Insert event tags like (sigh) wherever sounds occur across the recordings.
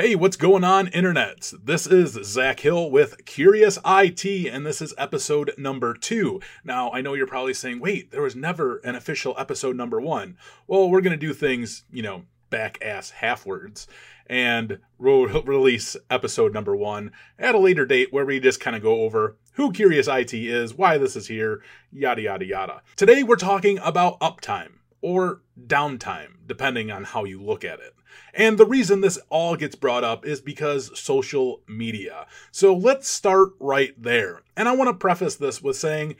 Hey, what's going on, internet? This is Zach Hill with Curious IT, and this is episode number two. Now, I know you're probably saying, wait, there was never an official episode number one. Well, we're going to do things, you know, back ass halfwards, and we'll release episode number one at a later date where we just kind of go over who Curious IT is, why this is here, yada, yada, yada. Today, we're talking about uptime or downtime, depending on how you look at it. And the reason this all gets brought up is because social media. So let's start right there. And I want to preface this with saying,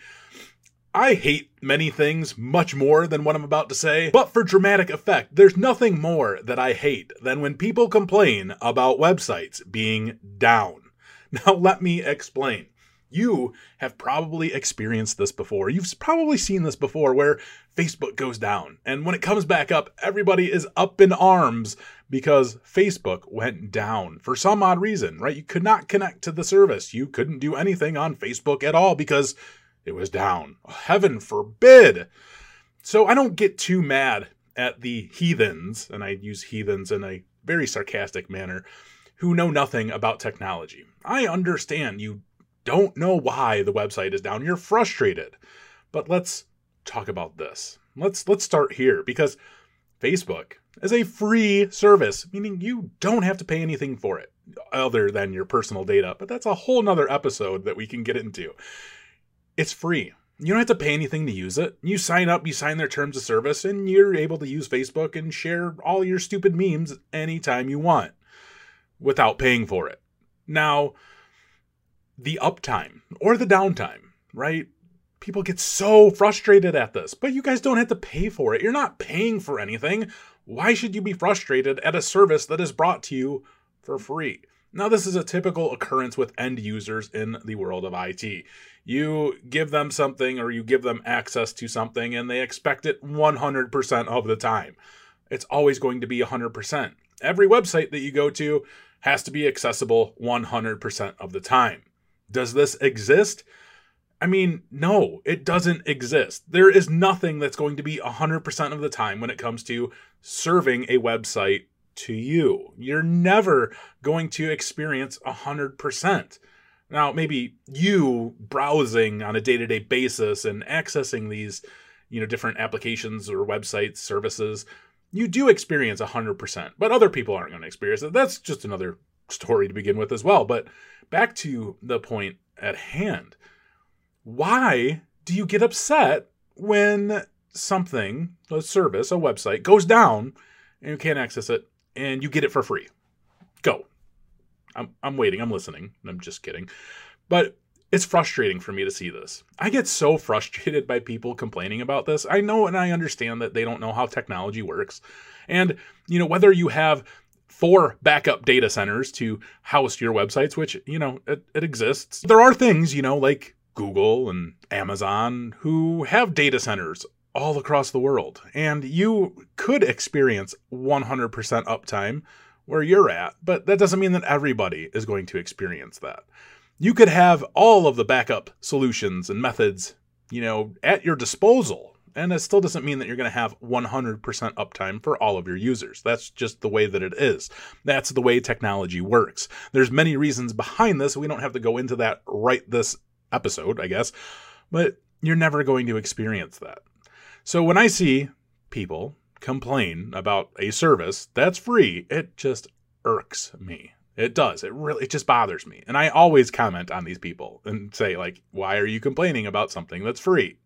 I hate many things much more than what I'm about to say, but for dramatic effect, there's nothing more that I hate than when people complain about websites being down. (laughs) Now, let me explain. You have probably experienced this before. You've probably seen this before where Facebook goes down. And when it comes back up, everybody is up in arms because Facebook went down for some odd reason, right? You could not connect to the service. You couldn't do anything on Facebook at all because it was down. Heaven forbid. So I don't get too mad at the heathens, and I use heathens in a very sarcastic manner, who know nothing about technology. I understand you don't know why the website is down. You're frustrated. But let's talk about this. Let's let's start here because Facebook is a free service, meaning you don't have to pay anything for it other than your personal data. But that's a whole nother episode that we can get into. It's free. You don't have to pay anything to use it. You sign up, you sign their terms of service, and you're able to use Facebook and share all your stupid memes anytime you want without paying for it. Now, the uptime or the downtime, right? People get so frustrated at this, but you guys don't have to pay for it. You're not paying for anything. Why should you be frustrated at a service that is brought to you for free? Now, this is a typical occurrence with end users in the world of IT. You give them something or you give them access to something and they expect it 100% of the time. It's always going to be 100%. Every website that you go to has to be accessible 100% of the time. Does this exist? I mean, no, it doesn't exist. There is nothing that's going to be 100% of the time when it comes to serving a website to you. You're never going to experience 100%. Now, maybe you browsing on a day-to-day basis and accessing these, you know, different applications or websites, services, you do experience 100%, but other people aren't going to experience it. That's just another story to begin with as well. But back to the point at hand. Why do you get upset when something, a service, a website, goes down and you can't access it and you get it for free? Go. I'm, I'm waiting. I'm listening. I'm just kidding. But it's frustrating for me to see this. I get so (laughs) frustrated by people complaining about this. I know and I understand that they don't know how technology works. And, you know, whether you have four backup data centers to house your websites, which, you know, it, it exists. There are things, you know, like Google and Amazon who have data centers all across the world. And you could experience 100% uptime where you're at, but that doesn't mean that everybody is going to experience that. You could have all of the backup solutions and methods, you know, at your disposal and it still doesn't mean that you're going to have 100% uptime for all of your users. That's just the way that it is. That's the way technology works. There's many reasons behind this. We don't have to go into that right this episode, I guess, but you're never going to experience that. So when I see people complain about a service that's free, it just irks me. It does. It really it just bothers me. And I always comment on these people and say like, "Why are you complaining about something that's free?"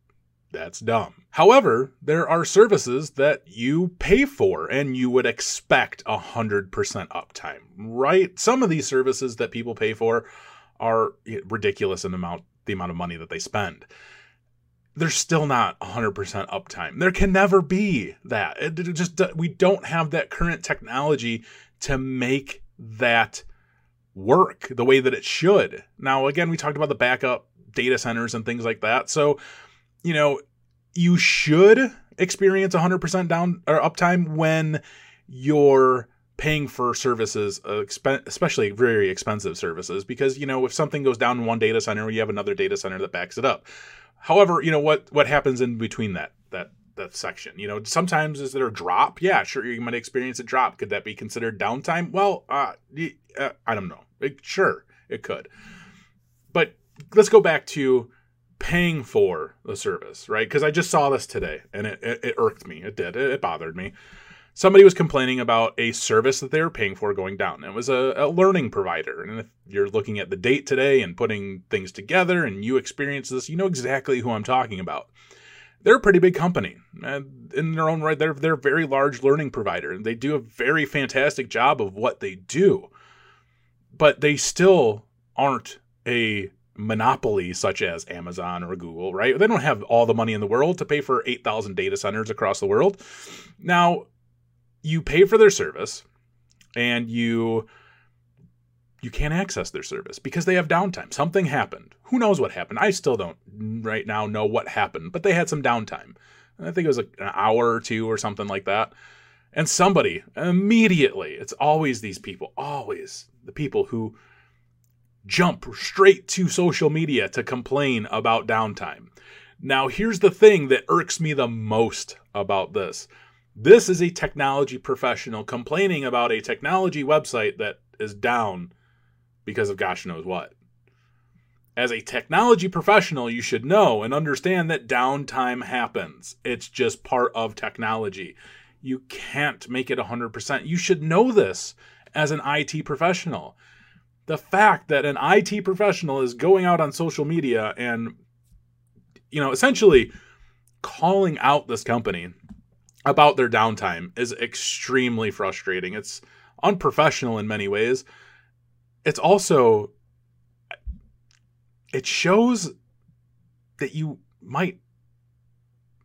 That's dumb. However, there are services that you pay for and you would expect 100% uptime, right? Some of these services that people pay for are ridiculous in the amount the amount of money that they spend. There's still not 100% uptime. There can never be that. It just uh, we don't have that current technology to make that work the way that it should. Now, again, we talked about the backup data centers and things like that. So you know, you should experience 100% down or uptime when you're paying for services, uh, especially very expensive services, because you know if something goes down in one data center, you have another data center that backs it up. However, you know what what happens in between that that that section. You know, sometimes is there a drop? Yeah, sure, you might experience a drop. Could that be considered downtime? Well, uh, uh I don't know. It, sure, it could. But let's go back to paying for the service, right? Because I just saw this today and it, it, it irked me. It did. It, it, bothered me. Somebody was complaining about a service that they were paying for going down. It was a, a learning provider. And if you're looking at the date today and putting things together and you experience this, you know exactly who I'm talking about they're a pretty big company in their own right. They're they're a very large learning provider, and they do a very fantastic job of what they do. But they still aren't a monopoly such as Amazon or Google, right? They don't have all the money in the world to pay for 8,000 data centers across the world. Now, you pay for their service and you you can't access their service because they have downtime. Something happened. Who knows what happened? I still don't right now know what happened, but they had some downtime. I think it was like an hour or two or something like that. And somebody immediately, it's always these people, always the people who jump straight to social media to complain about downtime. Now, here's the thing that irks me the most about this. This is a technology professional complaining about a technology website that is down because of gosh knows what. As a technology professional, you should know and understand that downtime happens. It's just part of technology. You can't make it 100%. You should know this as an IT professional. The fact that an IT professional is going out on social media and, you know, essentially calling out this company about their downtime is extremely frustrating. It's unprofessional in many ways it's also it shows that you might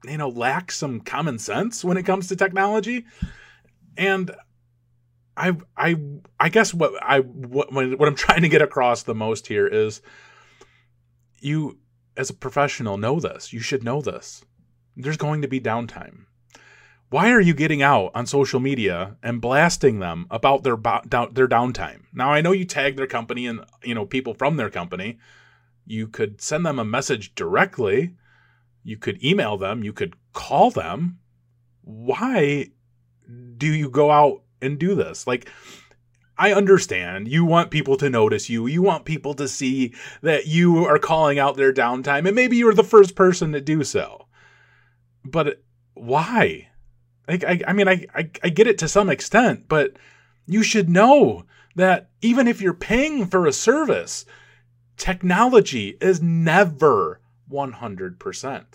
you know lack some common sense when it comes to technology and i i i guess what i what, what i'm (laughs) trying to get across the most here is you as a professional know this you should know this there's going to be downtime why are you getting out on social media and blasting them about their their downtime? Now I know you tag their company and you know people from their company. You could send them a message directly. You could email them, you could call them. Why do you go out and do this? Like I understand you want people to notice you. You want people to see that you are calling out their downtime and maybe you're the first person to do so. But why? Like I, I mean, I, I, I get it to some extent, but you should know that even if you're paying for a service, technology is never 100%.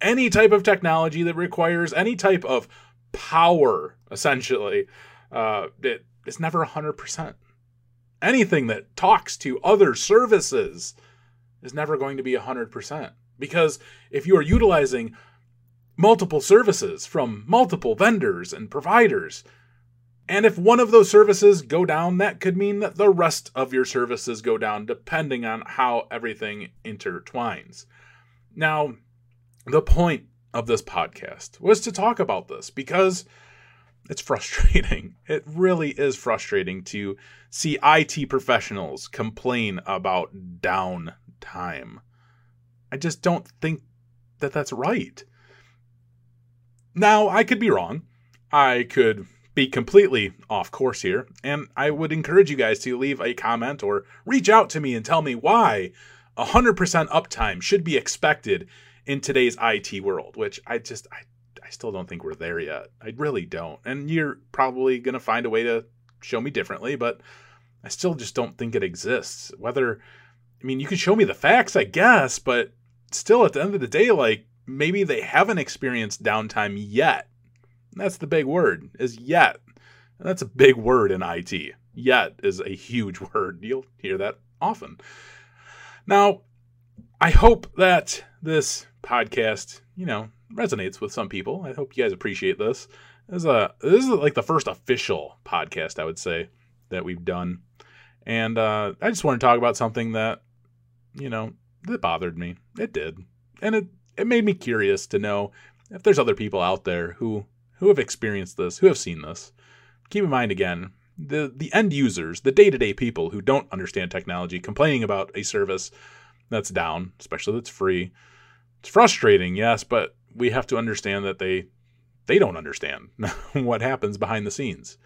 Any type of technology that requires any type of power, essentially, uh, it, it's never 100%. Anything that talks to other services is never going to be 100%. Because if you are utilizing multiple services from multiple vendors and providers. And if one of those services go down, that could mean that the rest of your services go down, depending on how everything intertwines. Now, the point of this podcast was to talk about this because it's frustrating. (laughs) It really is frustrating to see IT professionals complain about downtime. I just don't think that that's right. Now, I could be wrong. I could be completely off course here, and I would encourage you guys to leave a comment or reach out to me and tell me why 100% uptime should be expected in today's IT world, which I just I, I still don't think we're there yet. I really don't. And you're probably going to find a way to show me differently, but I still just don't think it exists. Whether I mean, you can show me the facts, I guess, but still at the end of the day like maybe they haven't experienced downtime yet. That's the big word, is yet. And that's a big word in IT. Yet is a huge (laughs) word. You'll hear that often. Now, I hope that this podcast, you know, resonates with some people. I hope you guys appreciate this. This is a this is like the first official podcast I would say that we've done, and uh, I just want to talk about something that you know that bothered me. It did, and it it made me curious to know if there's other people out there who who have experienced this, who have seen this. Keep in mind again, the the end users, the day-to-day people who don't understand technology complaining about a service that's down, especially that's free. It's frustrating, yes, but we have to understand that they they don't understand (laughs) what happens behind the scenes.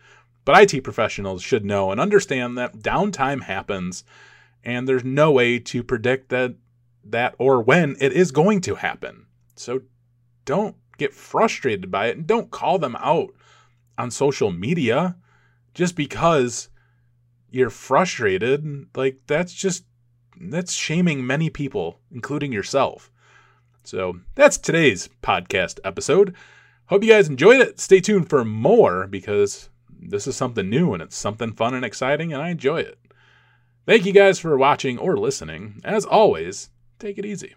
But IT professionals should know and understand that downtime happens and there's no way to predict that that or when it is going to happen. So don't get frustrated by it and don't call them out on social media just because you're frustrated. Like that's just that's shaming many people, including yourself. So that's today's podcast episode. Hope you guys enjoyed it. Stay tuned for more because this is something new and it's something fun and exciting, and I enjoy it. Thank you guys for watching or listening. As always, take it easy.